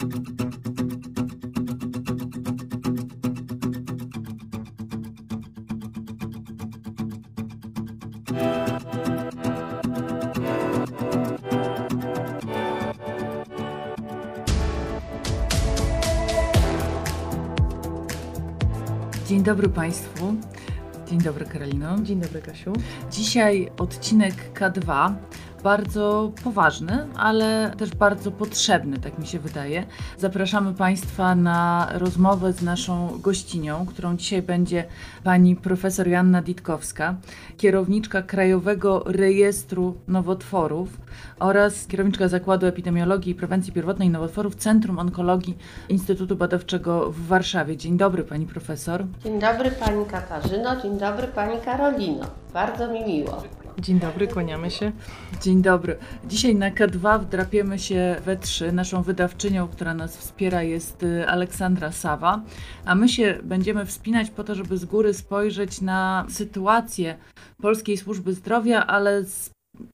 Dzień dobry Państwu. Dzień dobry Karolino. Dzień dobry Kasiu. Dzisiaj odcinek K2 bardzo poważny, ale też bardzo potrzebny, tak mi się wydaje. Zapraszamy Państwa na rozmowę z naszą gościnią, którą dzisiaj będzie pani profesor Janna Ditkowska, kierowniczka Krajowego Rejestru Nowotworów oraz kierowniczka Zakładu Epidemiologii i Prewencji Pierwotnej Nowotworów Centrum Onkologii Instytutu Badawczego w Warszawie. Dzień dobry pani profesor. Dzień dobry pani Katarzyno, dzień dobry pani Karolino. Bardzo mi miło. Dzień dobry, kłaniamy się. Dzień dobry. Dzisiaj na K2 wdrapiemy się we trzy. Naszą wydawczynią, która nas wspiera jest y, Aleksandra Sawa, a my się będziemy wspinać po to, żeby z góry spojrzeć na sytuację Polskiej Służby Zdrowia, ale z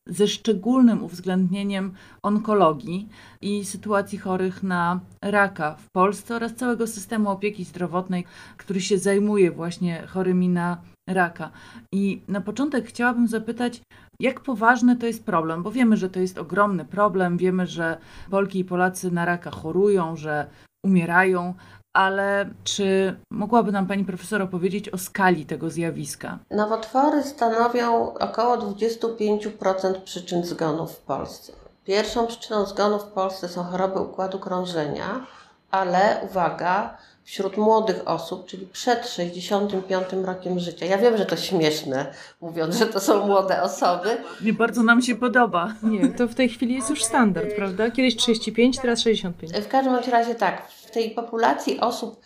ze szczególnym uwzględnieniem onkologii i sytuacji chorych na raka w Polsce oraz całego systemu opieki zdrowotnej, który się zajmuje właśnie chorymi na raka. I na początek chciałabym zapytać, jak poważny to jest problem, bo wiemy, że to jest ogromny problem, wiemy, że Polki i Polacy na raka chorują, że umierają, ale czy mogłaby nam Pani Profesor opowiedzieć o skali tego zjawiska? Nowotwory stanowią około 25% przyczyn zgonów w Polsce. Pierwszą przyczyną zgonów w Polsce są choroby układu krążenia, ale uwaga, wśród młodych osób, czyli przed 65 rokiem życia. Ja wiem, że to śmieszne, mówiąc, że to są młode osoby. Nie bardzo nam się podoba. Nie, to w tej chwili jest już standard, prawda? Kiedyś 35, teraz 65. W każdym razie tak, w tej populacji osób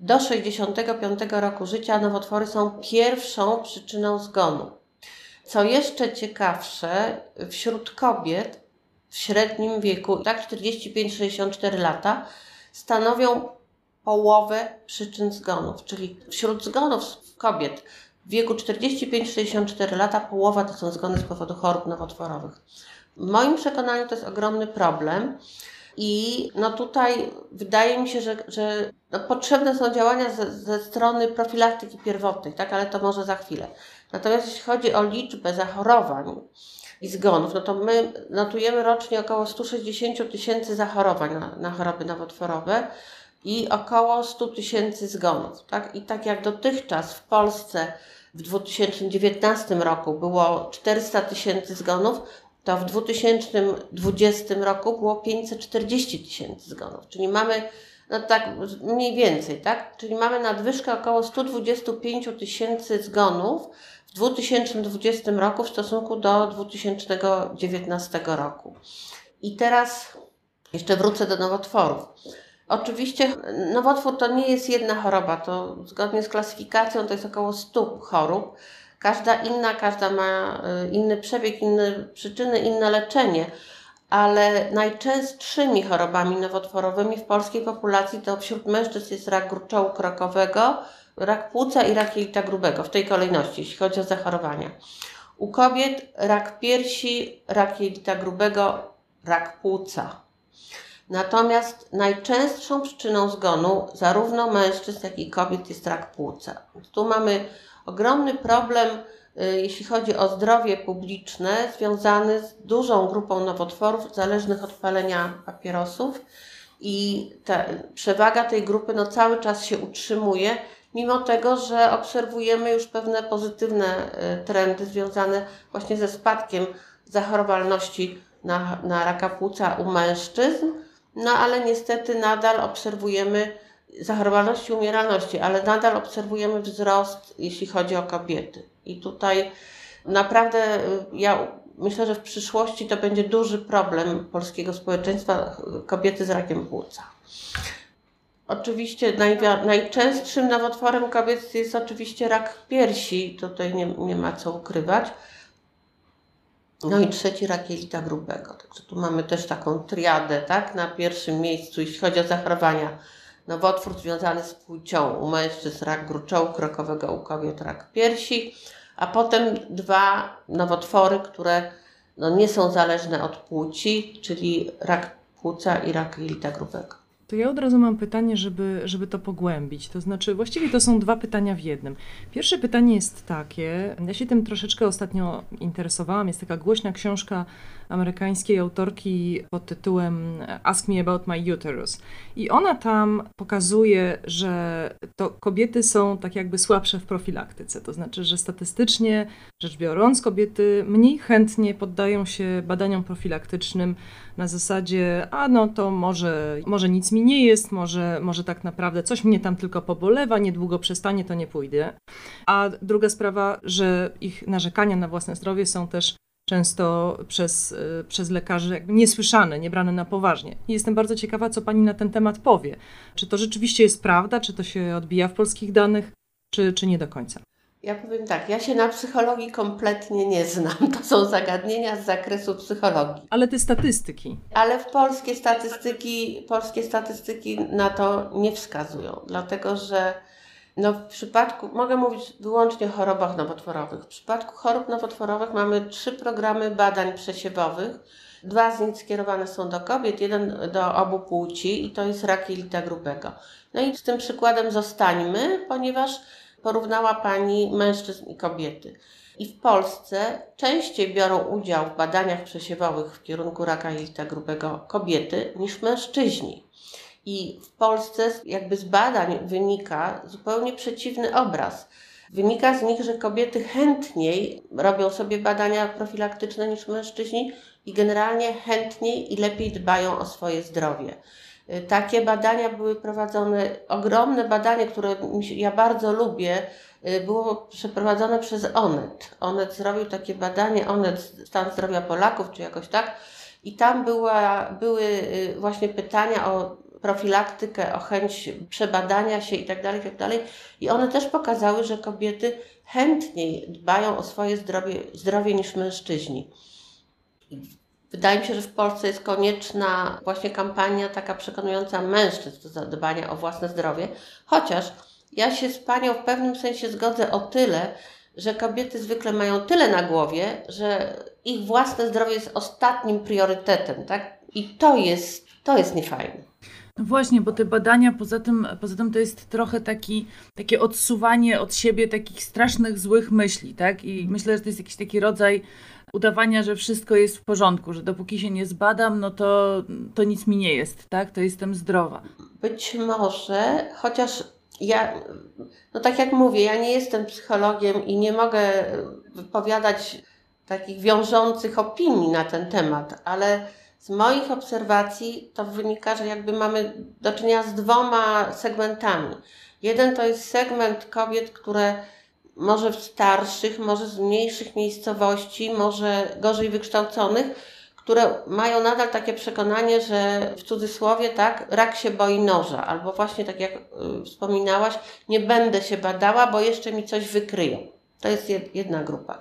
do 65 roku życia nowotwory są pierwszą przyczyną zgonu. Co jeszcze ciekawsze, wśród kobiet w średnim wieku, tak 45-64 lata, stanowią połowę przyczyn zgonów, czyli wśród zgonów kobiet w wieku 45-64 lata połowa to są zgony z powodu chorób nowotworowych. W moim przekonaniu to jest ogromny problem i no tutaj wydaje mi się, że, że no potrzebne są działania ze, ze strony profilaktyki pierwotnej, tak, ale to może za chwilę. Natomiast jeśli chodzi o liczbę zachorowań, i zgonów, no to my notujemy rocznie około 160 tysięcy zachorowań na, na choroby nowotworowe i około 100 tysięcy zgonów. Tak? I tak jak dotychczas w Polsce w 2019 roku było 400 tysięcy zgonów, to w 2020 roku było 540 tysięcy zgonów. Czyli mamy, no tak mniej więcej, tak? Czyli mamy nadwyżkę około 125 tysięcy zgonów w 2020 roku w stosunku do 2019 roku. I teraz jeszcze wrócę do nowotworów. Oczywiście nowotwór to nie jest jedna choroba, to zgodnie z klasyfikacją to jest około 100 chorób. Każda inna, każda ma y, inny przebieg, inne przyczyny, inne leczenie, ale najczęstszymi chorobami nowotworowymi w polskiej populacji to wśród mężczyzn jest rak gruczołu krokowego, rak płuca i rak jelita grubego, w tej kolejności, jeśli chodzi o zachorowania. U kobiet rak piersi, rak jelita grubego, rak płuca. Natomiast najczęstszą przyczyną zgonu zarówno mężczyzn, jak i kobiet jest rak płuca. Tu mamy ogromny problem, y, jeśli chodzi o zdrowie publiczne, związany z dużą grupą nowotworów zależnych od palenia papierosów. I ta przewaga tej grupy no, cały czas się utrzymuje, mimo tego, że obserwujemy już pewne pozytywne y, trendy związane właśnie ze spadkiem zachorowalności na, na raka płuca u mężczyzn no ale niestety nadal obserwujemy zachorowalności, umieralności, ale nadal obserwujemy wzrost, jeśli chodzi o kobiety. I tutaj naprawdę y, ja myślę, że w przyszłości to będzie duży problem polskiego społeczeństwa kobiety z rakiem płuca. Oczywiście najczęstszym nowotworem kobiet jest oczywiście rak piersi, tutaj nie, nie ma co ukrywać. No i trzeci rak jelita grubego. Także tu mamy też taką triadę, tak? Na pierwszym miejscu, jeśli chodzi o zachorowania. Nowotwór związany z płcią. U mężczyzn rak gruczołu krokowego, u kobiet rak piersi. A potem dwa nowotwory, które no, nie są zależne od płci, czyli rak płuca i rak jelita grubego. To ja od razu mam pytanie, żeby, żeby to pogłębić. To znaczy, właściwie to są dwa pytania w jednym. Pierwsze pytanie jest takie, ja się tym troszeczkę ostatnio interesowałam. Jest taka głośna książka amerykańskiej autorki pod tytułem Ask Me About My Uterus. I ona tam pokazuje, że to kobiety są tak jakby słabsze w profilaktyce. To znaczy, że statystycznie rzecz biorąc, kobiety mniej chętnie poddają się badaniom profilaktycznym na zasadzie, a no to może, może nic mi nie jest, może, może tak naprawdę coś mnie tam tylko pobolewa, niedługo przestanie, to nie pójdę. A druga sprawa, że ich narzekania na własne zdrowie są też często przez, y, przez lekarzy jakby niesłyszane, niebrane na poważnie. I jestem bardzo ciekawa, co pani na ten temat powie. Czy to rzeczywiście jest prawda, czy to się odbija w polskich danych, czy, czy nie do końca? Ja powiem tak, ja się na psychologii kompletnie nie znam. To są zagadnienia z zakresu psychologii. Ale te statystyki. Ale w polskie statystyki, polskie statystyki na to nie wskazują, dlatego że no w przypadku, mogę mówić wyłącznie o chorobach nowotworowych. W przypadku chorób nowotworowych mamy trzy programy badań przesiewowych. Dwa z nich skierowane są do kobiet, jeden do obu płci i to jest rak jelita grubego. No i z tym przykładem zostańmy, ponieważ porównała Pani mężczyzn i kobiety. I w Polsce częściej biorą udział w badaniach przesiewowych w kierunku raka jelita grubego kobiety niż mężczyźni. I w Polsce jakby z badań wynika zupełnie przeciwny obraz. Wynika z nich, że kobiety chętniej robią sobie badania profilaktyczne niż mężczyźni i generalnie chętniej i lepiej dbają o swoje zdrowie. Y, takie badania były prowadzone, ogromne badanie, które ja bardzo lubię, y, było przeprowadzone przez ONET. ONET zrobił takie badanie, ONET Stan Zdrowia Polaków, czy jakoś tak, i tam była, były y, właśnie pytania o profilaktykę, o chęć przebadania się itd., tak itd. Tak I one też pokazały, że kobiety chętniej dbają o swoje zdrowie, zdrowie niż mężczyźni. Wydaje mi się, że w Polsce jest konieczna właśnie kampania taka przekonująca mężczyzn do zadbania o własne zdrowie, chociaż ja się z Panią w pewnym sensie zgodzę o tyle, że kobiety zwykle mają tyle na głowie, że ich własne zdrowie jest ostatnim priorytetem, tak? I to jest, to jest niefajne. No właśnie, bo te badania poza tym, poza tym to jest trochę taki, takie odsuwanie od siebie takich strasznych, złych myśli, tak? I myślę, że to jest jakiś taki rodzaj udawania, że wszystko jest w porządku, że dopóki się nie zbadam, no to, to nic mi nie jest, tak? To jestem zdrowa. Być może, chociaż ja, no tak jak mówię, ja nie jestem psychologiem i nie mogę wypowiadać takich wiążących opinii na ten temat, ale z moich obserwacji to wynika, że jakby mamy do czynienia z dwoma segmentami. Jeden to jest segment kobiet, które może starszych, może z mniejszych miejscowości, może gorzej wykształconych, które mają nadal takie przekonanie, że w cudzysłowie, tak, rak się boi noża, albo właśnie tak jak y, wspominałaś, nie będę się badała, bo jeszcze mi coś wykryją. To jest jedna grupa.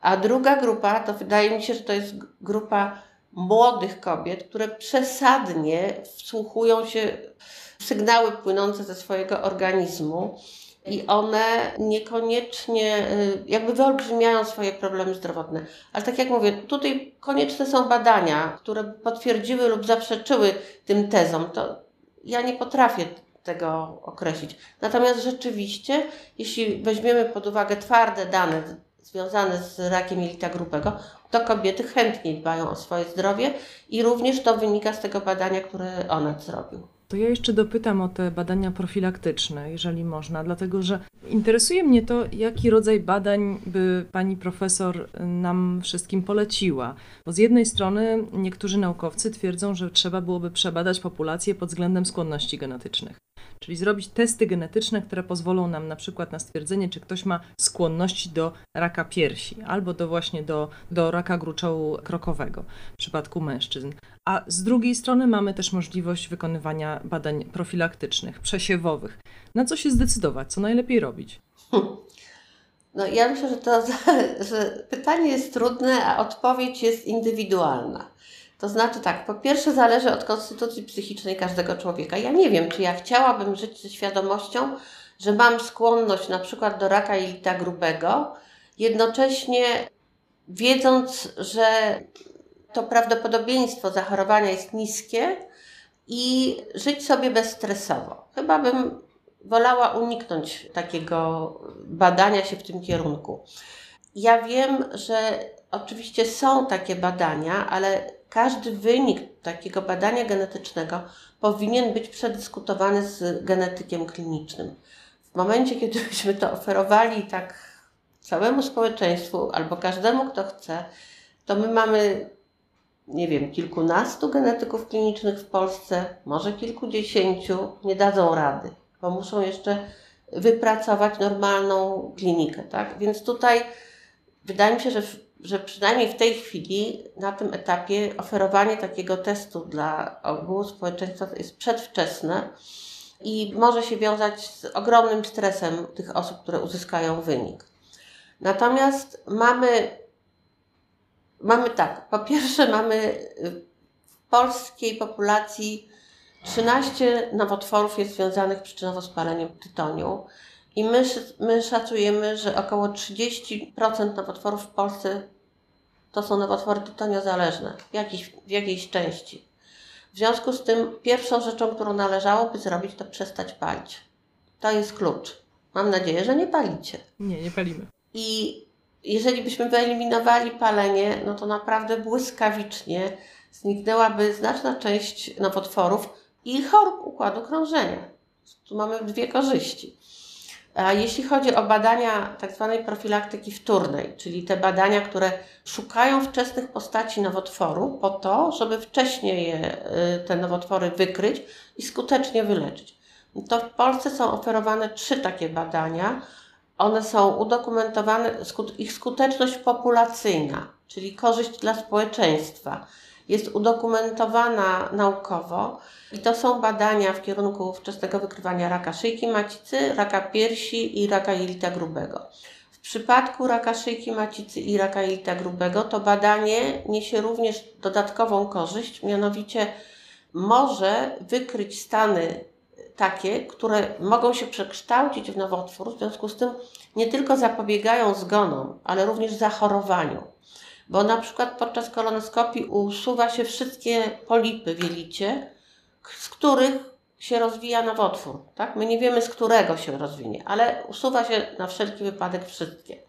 A druga grupa, to wydaje mi się, że to jest grupa młodych kobiet, które przesadnie wsłuchują się w sygnały płynące ze swojego organizmu i one niekoniecznie y, jakby wyolbrzymiają swoje problemy zdrowotne. Ale tak jak mówię, tutaj konieczne są badania, które potwierdziły lub zaprzeczyły tym tezom. To ja nie potrafię tego określić. Natomiast rzeczywiście, jeśli weźmiemy pod uwagę twarde dane związane z rakiem jelita grubego, to kobiety chętniej dbają o swoje zdrowie i również to wynika z tego badania, które ona zrobił. To ja jeszcze dopytam o te badania profilaktyczne, jeżeli można, dlatego że interesuje mnie to, jaki rodzaj badań by pani profesor nam wszystkim poleciła. Bo z jednej strony niektórzy naukowcy twierdzą, że trzeba byłoby przebadać populację pod względem skłonności genetycznych. Czyli zrobić testy genetyczne, które pozwolą nam na przykład na stwierdzenie, czy ktoś ma skłonności do raka piersi albo do właśnie do, do raka gruczołu krokowego w przypadku mężczyzn. A z drugiej strony mamy też możliwość wykonywania badań profilaktycznych, przesiewowych. Na co się zdecydować? Co najlepiej robić? No ja myślę, że to że pytanie jest trudne, a odpowiedź jest indywidualna. To znaczy tak, po pierwsze zależy od konstytucji psychicznej każdego człowieka. Ja nie wiem, czy ja chciałabym żyć ze świadomością, że mam skłonność na przykład do raka jelita grubego, jednocześnie wiedząc, że to prawdopodobieństwo zachorowania jest niskie, i żyć sobie bezstresowo. Chyba bym wolała uniknąć takiego badania się w tym kierunku. Ja wiem, że oczywiście są takie badania, ale każdy wynik takiego badania genetycznego powinien być przedyskutowany z genetykiem klinicznym. W momencie, kiedy byśmy to oferowali tak całemu społeczeństwu albo każdemu, kto chce, to my mamy, nie wiem, kilkunastu genetyków klinicznych w Polsce, może kilkudziesięciu, nie dadzą rady, bo muszą jeszcze wypracować normalną klinikę, tak? Więc tutaj wydaje mi się, że, że przynajmniej w tej chwili, na tym etapie, oferowanie takiego testu dla ogółu społeczeństwa jest przedwczesne i może się wiązać z ogromnym stresem tych osób, które uzyskają wynik. Natomiast mamy, mamy tak, po pierwsze mamy w polskiej populacji 13 nowotworów jest związanych przyczynowo z paleniem tytoniu i my, my szacujemy, że około 30% nowotworów w Polsce to są nowotwory tytoniozależne w jakiejś, w jakiejś części. W związku z tym pierwszą rzeczą, którą należałoby zrobić, to przestać palić. To jest klucz. Mam nadzieję, że nie palicie. Nie, nie palimy. I jeżeli byśmy wyeliminowali palenie, no to naprawdę błyskawicznie zniknęłaby znaczna część nowotworów i chorób układu krążenia. Tu mamy dwie korzyści. A jeśli chodzi o badania tak zwanej profilaktyki wtórnej, czyli te badania, które szukają wczesnych postaci nowotworu po to, żeby wcześniej je, y, te nowotwory wykryć i skutecznie wyleczyć, to w Polsce są oferowane trzy takie badania. One są udokumentowane, ich skuteczność populacyjna, czyli korzyść dla społeczeństwa, jest udokumentowana naukowo i to są badania w kierunku wczesnego wykrywania raka szyjki macicy, raka piersi i raka jelita grubego. W przypadku raka szyjki macicy i raka jelita grubego to badanie niesie również dodatkową korzyść, mianowicie może wykryć stany takie, które mogą się przekształcić w nowotwór, w związku z tym nie tylko zapobiegają zgonom, ale również zachorowaniu. Bo na przykład podczas kolonoskopii usuwa się wszystkie polipy w jelicie, z których się rozwija nowotwór. Tak? My nie wiemy, z którego się rozwinie, ale usuwa się na wszelki wypadek wszystkie.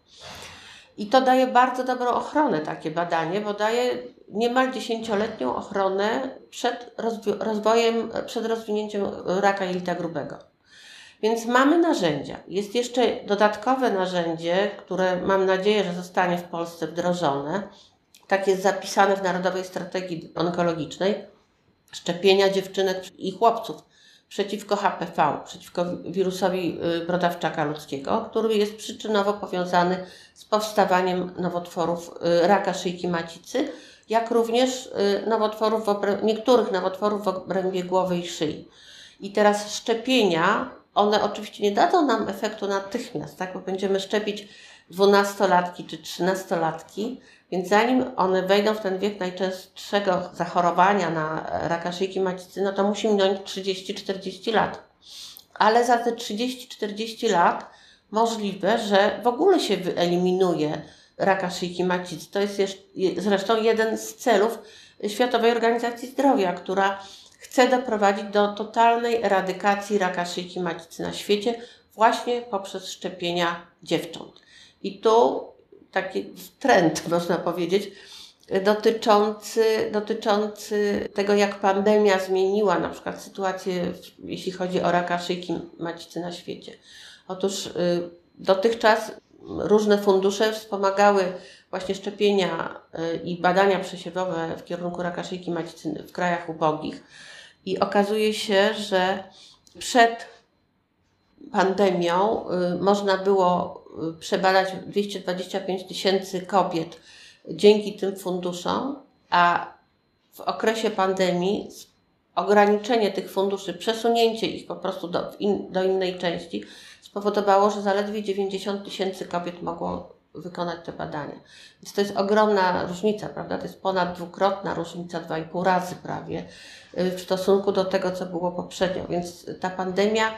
I to daje bardzo dobrą ochronę, takie badanie, bo daje niemal dziesięcioletnią ochronę przed rozwojem, przed rozwinięciem raka jelita grubego. Więc mamy narzędzia. Jest jeszcze dodatkowe narzędzie, które mam nadzieję, że zostanie w Polsce wdrożone. Tak jest zapisane w Narodowej Strategii Onkologicznej. Szczepienia dziewczynek i chłopców przeciwko HPV, przeciwko wirusowi y, brodawczaka ludzkiego, który jest przyczynowo powiązany z powstawaniem nowotworów y, raka szyjki macicy, jak również y, nowotworów niektórych nowotworów w obrębie głowy i szyi. I teraz szczepienia, one oczywiście nie dadzą nam efektu natychmiast, tak? bo będziemy szczepić dwunastolatki czy trzynastolatki, więc zanim one wejdą w ten wiek najczęstszego zachorowania na raka szyjki macicy, no to musi minąć 30-40 lat. Ale za te 30-40 lat możliwe, że w ogóle się wyeliminuje raka szyjki macicy. To jest jeszcze, zresztą jeden z celów Światowej Organizacji Zdrowia, która chce doprowadzić do totalnej eradykacji raka szyjki macicy na świecie właśnie poprzez szczepienia dziewcząt. I tu taki trend, można powiedzieć, dotyczący, dotyczący tego, jak pandemia zmieniła na przykład sytuację, jeśli chodzi o raka szyjki macicy na świecie. Otóż y, dotychczas różne fundusze wspomagały właśnie szczepienia y, i badania przesiewowe w kierunku raka szyjki macicy w krajach ubogich. I okazuje się, że przed pandemią y, można było przebadać 225 tysięcy kobiet dzięki tym funduszom, a w okresie pandemii ograniczenie tych funduszy, przesunięcie ich po prostu do, in, do innej części spowodowało, że zaledwie 90 tysięcy kobiet mogło wykonać te badania. Więc to jest ogromna różnica, prawda? To jest ponad dwukrotna różnica, dwa i pół razy prawie y, w stosunku do tego, co było poprzednio. Więc ta pandemia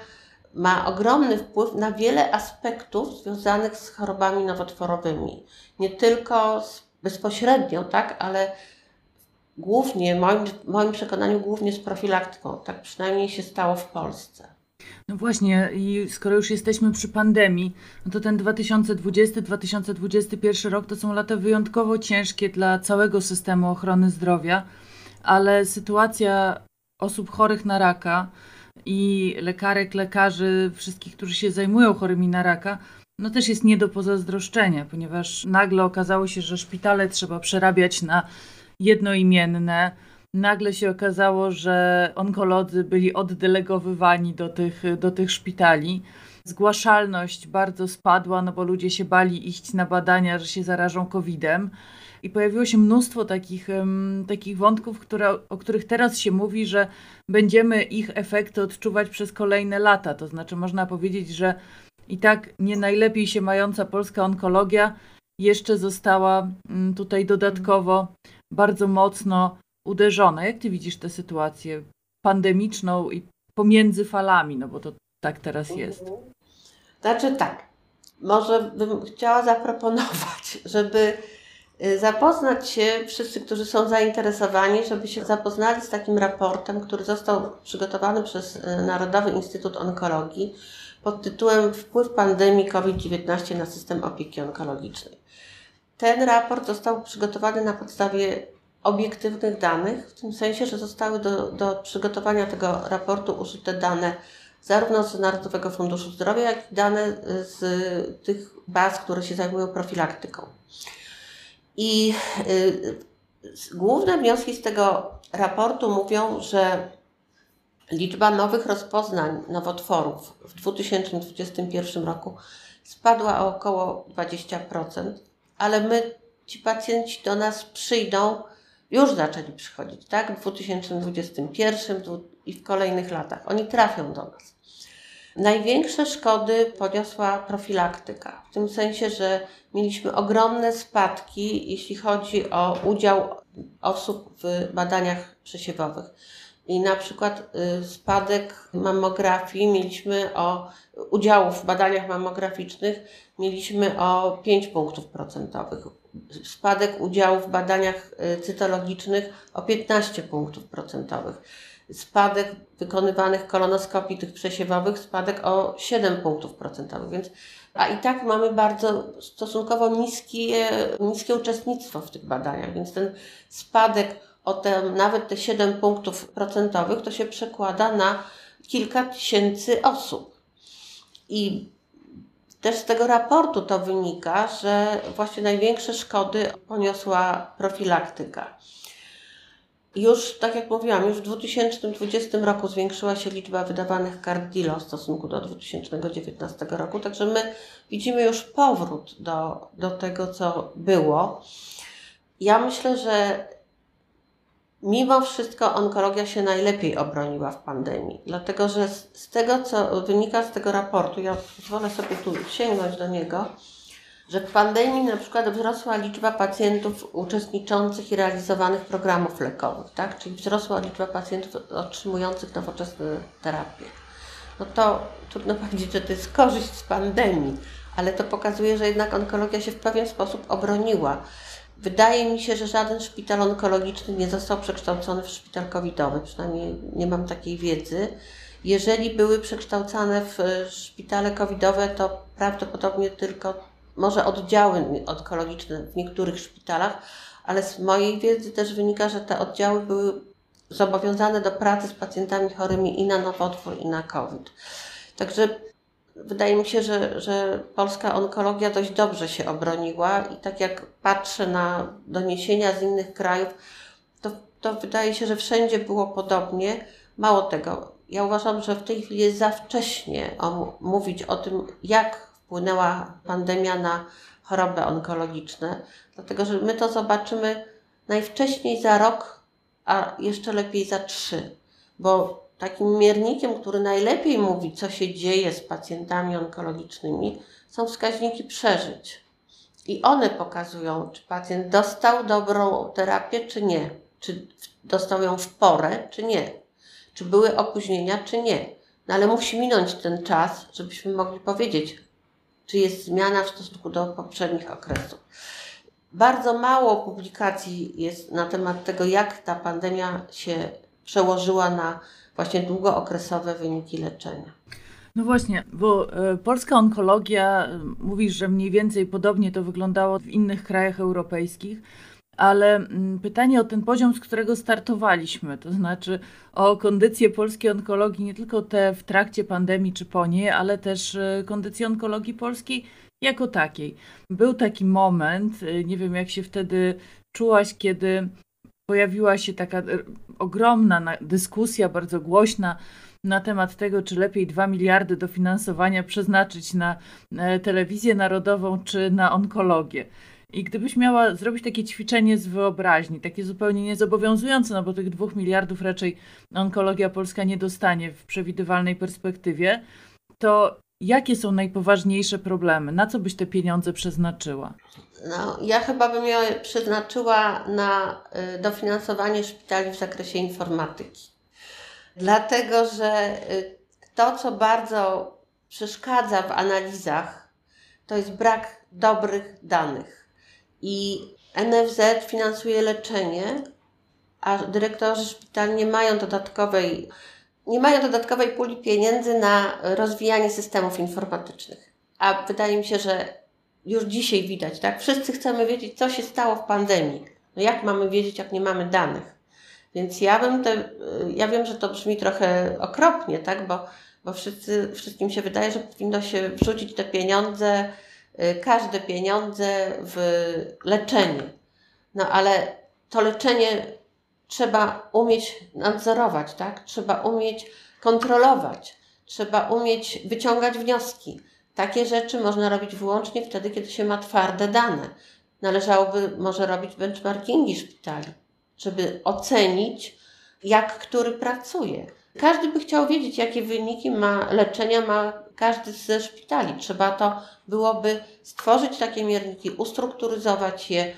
ma ogromny wpływ na wiele aspektów związanych z chorobami nowotworowymi. Nie tylko bezpośrednio, tak, ale głównie, moim, w moim przekonaniu, głównie z profilaktyką. Tak przynajmniej się stało w Polsce. No właśnie, i skoro już jesteśmy przy pandemii, no to ten 2020-2021 rok to są lata wyjątkowo ciężkie dla całego systemu ochrony zdrowia, ale sytuacja osób chorych na raka i lekarek, lekarzy, wszystkich, którzy się zajmują chorymi na raka, no też jest nie do pozazdroszczenia, ponieważ nagle okazało się, że szpitale trzeba przerabiać na jednoimienne. Nagle się okazało, że onkolodzy byli oddelegowywani do tych, do tych szpitali. Zgłaszalność bardzo spadła, no bo ludzie się bali iść na badania, że się zarażą COVID-em. I pojawiło się mnóstwo takich, um, takich wątków, które, o których teraz się mówi, że będziemy ich efekty odczuwać przez kolejne lata. To znaczy, można powiedzieć, że i tak nie najlepiej się mająca polska onkologia jeszcze została um, tutaj dodatkowo bardzo mocno uderzona. Jak ty widzisz tę sytuację pandemiczną i pomiędzy falami, no bo to tak teraz jest? Znaczy tak, może bym chciała zaproponować, żeby y, zapoznać się, wszyscy, którzy są zainteresowani, żeby się zapoznali z takim raportem, który został przygotowany przez y, Narodowy Instytut Onkologii pod tytułem Wpływ pandemii COVID-19 na system opieki onkologicznej. Ten raport został przygotowany na podstawie obiektywnych danych, w tym sensie, że zostały do, do przygotowania tego raportu użyte dane zarówno z Narodowego Funduszu Zdrowia, jak i dane z tych baz, które się zajmują profilaktyką. I y, główne wnioski z tego raportu mówią, że liczba nowych rozpoznań nowotworów w 2021 roku spadła o około 20%, ale my, ci pacjenci do nas przyjdą już zaczęli przychodzić, tak? W 2021 i w kolejnych latach. Oni trafią do nas. Największe szkody poniosła profilaktyka, w tym sensie, że mieliśmy ogromne spadki, jeśli chodzi o udział osób w badaniach przesiewowych. I na przykład y, spadek mammografii mieliśmy o udziału w badaniach mammograficznych mieliśmy o 5 punktów procentowych spadek udziału w badaniach y, cytologicznych o 15 punktów procentowych. Spadek wykonywanych kolonoskopii tych przesiewowych, spadek o 7 punktów procentowych, więc a i tak mamy bardzo stosunkowo niskie, niskie uczestnictwo w tych badaniach, więc ten spadek o te, nawet te 7 punktów procentowych to się przekłada na kilka tysięcy osób. I też z tego raportu to wynika, że właśnie największe szkody poniosła profilaktyka. Już, tak jak mówiłam, już w 2020 roku zwiększyła się liczba wydawanych kart DILO w stosunku do 2019 roku, także my widzimy już powrót do, do tego, co było. Ja myślę, że Mimo wszystko onkologia się najlepiej obroniła w pandemii, dlatego że z, tego, co wynika z tego raportu, ja pozwolę sobie tu sięgnąć do niego, że w pandemii na przykład wzrosła liczba pacjentów uczestniczących i realizowanych programów lekowych, tak? czyli wzrosła liczba pacjentów otrzymujących nowoczesne terapie. No to trudno powiedzieć, że to jest korzyść z pandemii, ale to pokazuje, że jednak onkologia się w pewien sposób obroniła. Wydaje mi się, że żaden szpital onkologiczny nie został przekształcony w szpital covidowy, przynajmniej nie mam takiej wiedzy. Jeżeli były przekształcane w e, szpitale covidowe, to prawdopodobnie tylko może oddziały onkologiczne w niektórych szpitalach, ale z mojej wiedzy też wynika, że te oddziały były zobowiązane do pracy z pacjentami chorymi i na nowotwór, i na COVID. Także wydaje mi się, że, że polska onkologia dość dobrze się obroniła i tak jak patrzę na doniesienia z innych krajów, to, to wydaje się, że wszędzie było podobnie. Mało tego, ja uważam, że w tej chwili jest za wcześnie o, mówić o tym, jak wpłynęła pandemia na choroby onkologiczne, dlatego że my to zobaczymy najwcześniej za rok, a jeszcze lepiej za trzy, bo takim miernikiem, który najlepiej mówi, co się dzieje z pacjentami onkologicznymi, są wskaźniki przeżyć. I one pokazują, czy pacjent dostał dobrą terapię, czy nie. Czy dostał ją w porę, czy nie. Czy były opóźnienia, czy nie. No ale musi minąć ten czas, żebyśmy mogli powiedzieć, czy jest zmiana w stosunku do poprzednich okresów. Bardzo mało publikacji jest na temat tego, jak ta pandemia się przełożyła na właśnie długookresowe wyniki leczenia. No właśnie, bo e, polska onkologia, e, mówisz, że mniej więcej podobnie to wyglądało w innych krajach europejskich, ale mm, pytanie o ten poziom, z którego startowaliśmy, to znaczy o kondycję polskiej onkologii, nie tylko te w trakcie pandemii czy po niej, ale też e, kondycję onkologii polskiej jako takiej. Był taki moment, nie wiem jak się wtedy czułaś, kiedy pojawiła się taka ogromna dyskusja, bardzo głośna na temat tego, czy lepiej 2 miliardy dofinansowania przeznaczyć na e, telewizję narodową, czy na onkologię. I gdybyś miała zrobić takie ćwiczenie z wyobraźni, takie zupełnie niezobowiązujące, no bo tych dwóch miliardów raczej onkologia polska nie dostanie w przewidywalnej perspektywie, to jakie są najpoważniejsze problemy? Na co byś te pieniądze przeznaczyła? No, ja chyba bym je przeznaczyła na y, dofinansowanie szpitali w zakresie informatyki. Dlatego, że y, to, co bardzo przeszkadza w analizach, to jest brak dobrych danych. I NFZ finansuje leczenie, a dyrektorzy szpitali nie mają dodatkowej, nie mają dodatkowej puli pieniędzy na rozwijanie systemów informatycznych. A wydaje mi się, że już dzisiaj widać, tak? Wszyscy chcemy wiedzieć, co się stało w pandemii. No jak mamy wiedzieć, jak nie mamy danych? Więc ja bym te, ja wiem, że to brzmi trochę okropnie, tak? Bo, bo wszyscy, wszystkim się wydaje, że powinno się wrzucić te pieniądze, y, każde pieniądze w leczenie. No ale to leczenie trzeba umieć nadzorować, tak? Trzeba umieć kontrolować, trzeba umieć wyciągać wnioski. Takie rzeczy można robić wyłącznie wtedy, kiedy się ma twarde dane. Należałoby może robić benchmarkingi szpitali żeby ocenić, jak który pracuje. Każdy by chciał wiedzieć, jakie wyniki ma leczenia ma każdy ze szpitali. Trzeba to byłoby stworzyć takie mierniki, ustrukturyzować je,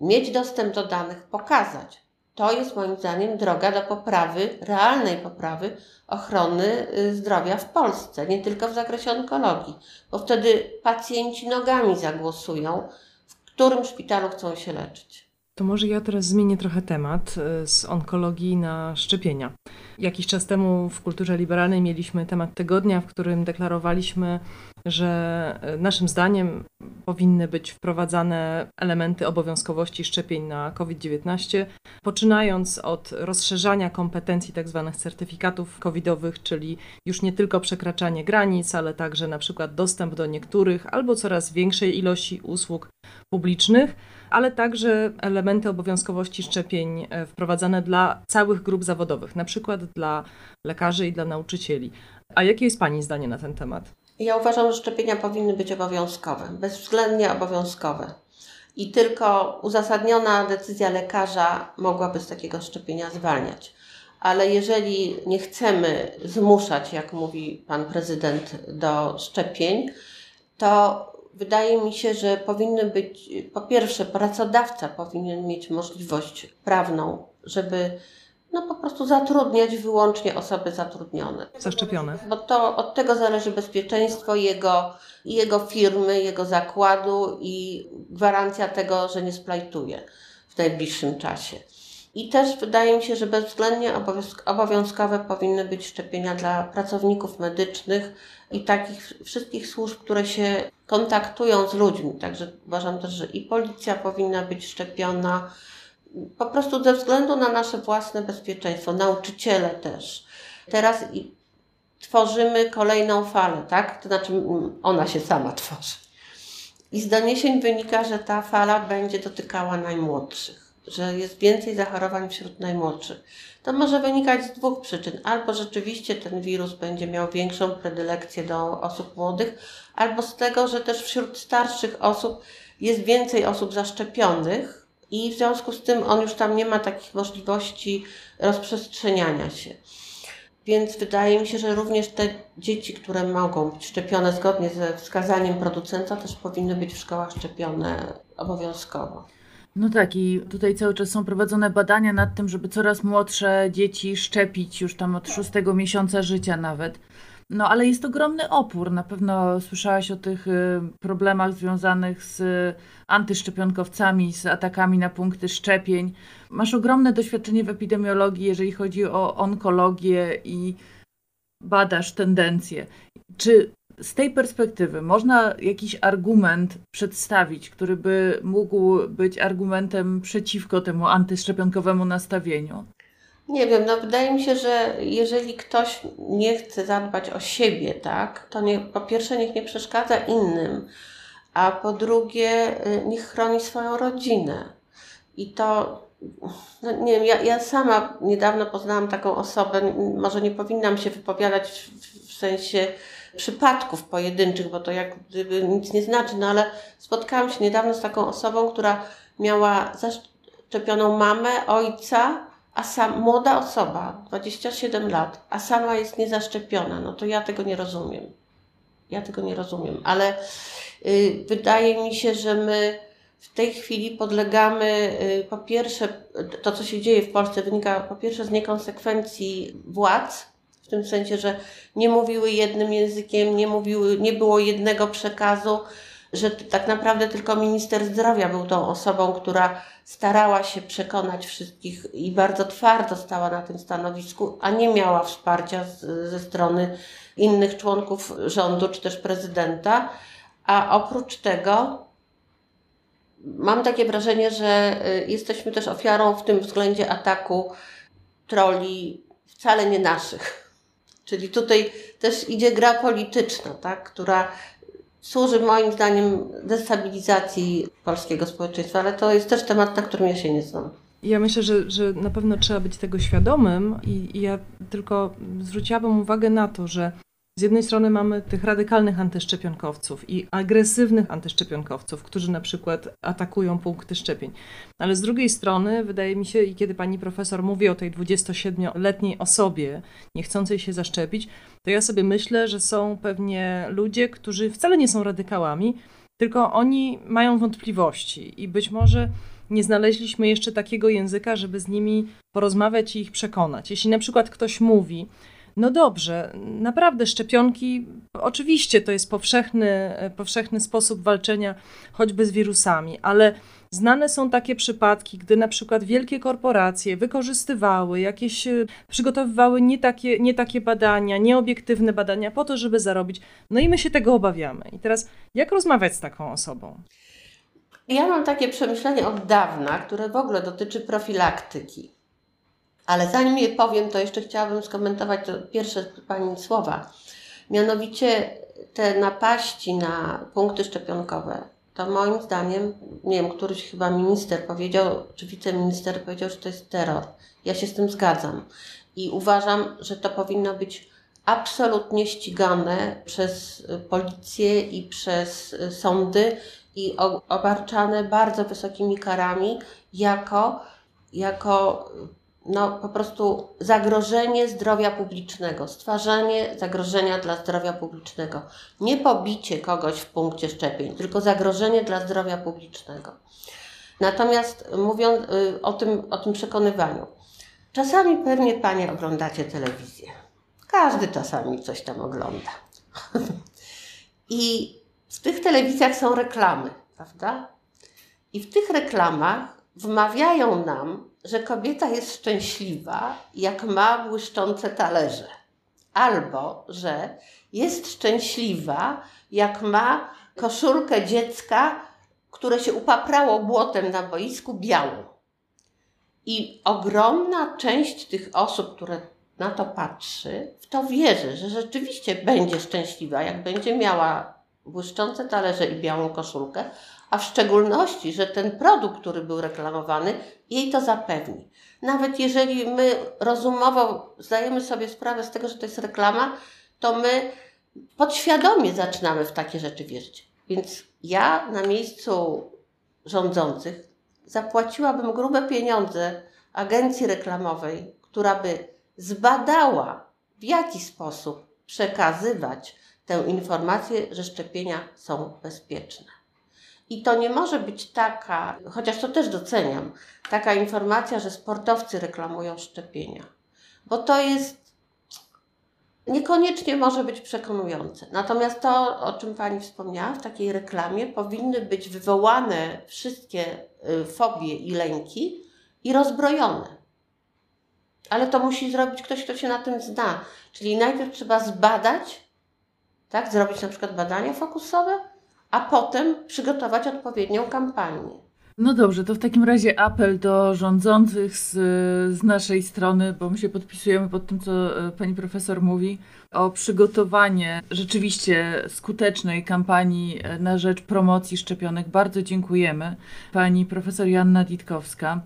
mieć dostęp do danych, pokazać. To jest moim zdaniem droga do poprawy, realnej poprawy ochrony y, zdrowia w Polsce, nie tylko w zakresie onkologii, bo wtedy pacjenci nogami zagłosują, w którym szpitalu chcą się leczyć. To może ja teraz zmienię trochę temat e, z onkologii na szczepienia. Jakiś czas temu w kulturze liberalnej mieliśmy temat tygodnia, w którym deklarowaliśmy, że e, naszym zdaniem powinny być wprowadzane elementy obowiązkowości szczepień na COVID-19, poczynając od rozszerzania kompetencji tzw. Tak certyfikatów covidowych, czyli już nie tylko przekraczanie granic, ale także na przykład dostęp do niektórych albo coraz większej ilości usług publicznych ale także elementy obowiązkowości szczepień e, wprowadzane dla całych grup zawodowych, na przykład dla lekarzy i dla nauczycieli. A jakie jest Pani zdanie na ten temat? Ja uważam, że szczepienia powinny być obowiązkowe, bezwzględnie obowiązkowe. I tylko uzasadniona decyzja lekarza mogłaby z takiego szczepienia zwalniać. Ale jeżeli nie chcemy zmuszać, jak mówi pan prezydent, do szczepień, to wydaje mi się, że powinny być, po pierwsze, pracodawca powinien mieć możliwość prawną, żeby no po prostu zatrudniać wyłącznie osoby zatrudnione. Zaszczepione. Bo to od tego zależy bezpieczeństwo jego, jego firmy, jego zakładu i gwarancja tego, że nie splajtuje w najbliższym czasie. I też wydaje mi się, że bezwzględnie obowiązkowe powinny być szczepienia dla pracowników medycznych i takich wszystkich służb, które się kontaktują z ludźmi. Także uważam też, że i policja powinna być szczepiona, po prostu ze względu na nasze własne bezpieczeństwo, nauczyciele też. Teraz tworzymy kolejną falę, tak? To znaczy ona się sama tworzy. I z doniesień wynika, że ta fala będzie dotykała najmłodszych że jest więcej zachorowań wśród najmłodszych. To może wynikać z dwóch przyczyn. Albo rzeczywiście ten wirus będzie miał większą predylekcję do osób młodych, albo z tego, że też wśród starszych osób jest więcej osób zaszczepionych i w związku z tym on już tam nie ma takich możliwości rozprzestrzeniania się. Więc wydaje mi się, że również te dzieci, które mogą być szczepione zgodnie ze wskazaniem producenta, też powinny być w szkołach szczepione obowiązkowo. No tak, i tutaj cały czas są prowadzone badania nad tym, żeby coraz młodsze dzieci szczepić już tam od szóstego miesiąca życia nawet. No ale jest ogromny opór. Na pewno słyszałaś o tych y, problemach związanych z antyszczepionkowcami, z atakami na punkty szczepień. Masz ogromne doświadczenie w epidemiologii, jeżeli chodzi o onkologię i badasz tendencje. Czy z tej perspektywy można jakiś argument przedstawić, który by mógł być argumentem przeciwko temu antyszczepionkowemu nastawieniu? Nie wiem, no wydaje mi się, że jeżeli ktoś nie chce zadbać o siebie, tak, to nie, po pierwsze niech nie przeszkadza innym, a po drugie y, niech chroni swoją rodzinę. I to, no nie wiem, ja, ja sama niedawno poznałam taką osobę, może nie powinnam się wypowiadać w, w sensie przypadków pojedynczych, bo to jak gdyby nic nie znaczy, no ale spotkałam się niedawno z taką osobą, która miała zaszczepioną mamę, ojca, a sam, młoda osoba, 27 lat, a sama jest niezaszczepiona, no to ja tego nie rozumiem. Ja tego nie rozumiem, ale y, wydaje mi się, że my w tej chwili podlegamy, y, po pierwsze, to co się dzieje w Polsce wynika po pierwsze z niekonsekwencji władz, w tym sensie, że nie mówiły jednym językiem, nie, mówiły, nie było jednego przekazu, że tak naprawdę tylko minister zdrowia był tą osobą, która starała się przekonać wszystkich i bardzo twardo stała na tym stanowisku, a nie miała wsparcia z, ze strony innych członków rządu czy też prezydenta. A oprócz tego mam takie wrażenie, że y, jesteśmy też ofiarą w tym względzie ataku troli wcale nie naszych. Czyli tutaj też idzie gra polityczna, tak, która służy moim zdaniem destabilizacji polskiego społeczeństwa, ale to jest też temat, na którym ja się nie znam. Ja myślę, że, że na pewno trzeba być tego świadomym i, i ja tylko zwróciłabym uwagę na to, że z jednej strony mamy tych radykalnych antyszczepionkowców i agresywnych antyszczepionkowców, którzy na przykład atakują punkty szczepień. Ale z drugiej strony, wydaje mi się, i kiedy pani profesor mówi o tej 27-letniej osobie niechcącej się zaszczepić, to ja sobie myślę, że są pewnie ludzie, którzy wcale nie są radykałami, tylko oni mają wątpliwości i być może nie znaleźliśmy jeszcze takiego języka, żeby z nimi porozmawiać i ich przekonać. Jeśli na przykład ktoś mówi, no dobrze, naprawdę szczepionki, oczywiście to jest powszechny, powszechny sposób walczenia choćby z wirusami, ale znane są takie przypadki, gdy na przykład wielkie korporacje wykorzystywały jakieś, e, przygotowywały nie takie, nie takie badania, nieobiektywne badania po to, żeby zarobić. No i my się tego obawiamy. I teraz jak rozmawiać z taką osobą? Ja mam takie przemyślenie od dawna, które w ogóle dotyczy profilaktyki. Ale zanim je powiem, to jeszcze chciałabym skomentować to pierwsze Pani słowa. Mianowicie te napaści na punkty szczepionkowe, to moim zdaniem, nie wiem, któryś chyba minister powiedział, czy wiceminister powiedział, że to jest terror. Ja się z tym zgadzam. I uważam, że to powinno być absolutnie ścigane przez policję i przez sądy i obarczane bardzo wysokimi karami jako, jako no, po prostu zagrożenie zdrowia publicznego, stwarzanie zagrożenia dla zdrowia publicznego. Nie pobicie kogoś w punkcie szczepień, tylko zagrożenie dla zdrowia publicznego. Natomiast mówiąc y, o tym, o tym przekonywaniu, czasami pewnie Panie oglądacie telewizję. Każdy czasami coś tam ogląda. I w tych telewizjach są reklamy, prawda? I w tych reklamach wmawiają nam, że kobieta jest szczęśliwa, jak ma błyszczące talerze, albo że jest szczęśliwa, jak ma koszulkę dziecka, które się upaprało błotem na boisku białą. I ogromna część tych osób, które na to patrzy, w to wierzy, że rzeczywiście będzie szczęśliwa, jak będzie miała błyszczące talerze i białą koszulkę, a w szczególności, że ten produkt, który był reklamowany, jej to zapewni. Nawet jeżeli my rozumowo zdajemy sobie sprawę z tego, że to jest reklama, to my podświadomie zaczynamy w takie rzeczy wierzyć. Więc ja na miejscu rządzących zapłaciłabym grube pieniądze agencji reklamowej, która by zbadała, w jaki sposób przekazywać tę informację, że szczepienia są bezpieczne. I to nie może być taka, chociaż to też doceniam, taka informacja, że sportowcy reklamują szczepienia, bo to jest niekoniecznie może być przekonujące. Natomiast to, o czym Pani wspomniała, w takiej reklamie powinny być wywołane wszystkie y, fobie i lęki i rozbrojone. Ale to musi zrobić ktoś, kto się na tym zna. Czyli najpierw trzeba zbadać, tak, zrobić na przykład badania fokusowe, a potem przygotować odpowiednią kampanię. No dobrze, to w takim razie apel do rządzących z, z naszej strony, bo my się podpisujemy pod tym, co e, pani profesor mówi, o przygotowanie rzeczywiście skutecznej kampanii e, na rzecz promocji szczepionek. Bardzo dziękujemy. Pani profesor Janna Ditkowska,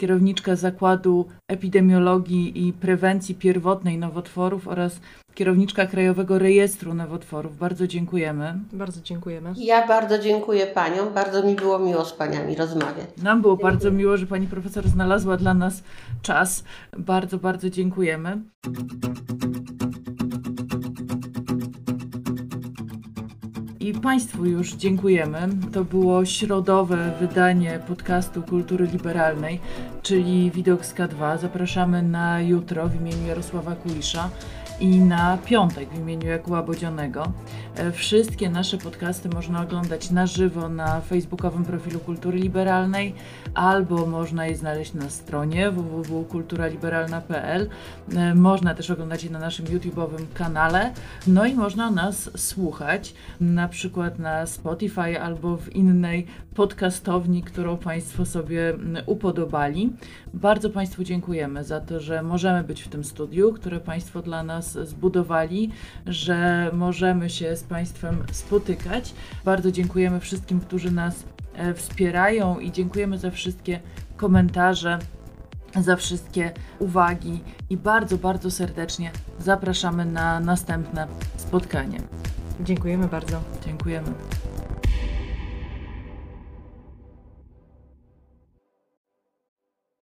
kierowniczka Zakładu Epidemiologii i Prewencji Pierwotnej Nowotworów oraz kierowniczka Krajowego Rejestru Nowotworów. Bardzo dziękujemy. Bardzo dziękujemy. Ja bardzo dziękuję Paniom, bardzo mi było miło z Paniami rozmawiać. Nam było bardzo miło, że pani profesor znalazła dla nas czas. Bardzo, bardzo dziękujemy. I Państwu już dziękujemy. To było środowe wydanie podcastu Kultury Liberalnej, czyli Widok z K2. Zapraszamy na jutro w imieniu Jarosława Kulisza i na piątek w imieniu Jakuba Bodzionego. E, Wszystkie nasze podcasty można oglądać na żywo na facebookowym profilu Kultury Liberalnej albo można je znaleźć na stronie www.kulturaliberalna.pl. E, Można też oglądać je na naszym YouTube'owym kanale. No i można nas słuchać na przykład na Spotify albo w innej podcastowni, którą Państwo sobie upodobali. Bardzo Państwu dziękujemy za to, że możemy być w tym studiu, które Państwo dla nas zbudowali, że możemy się z Państwem spotykać. Bardzo dziękujemy wszystkim, którzy nas e, wspierają i dziękujemy za wszystkie komentarze, za wszystkie uwagi i bardzo, bardzo serdecznie zapraszamy na następne spotkanie. Dziękujemy bardzo. Dziękujemy.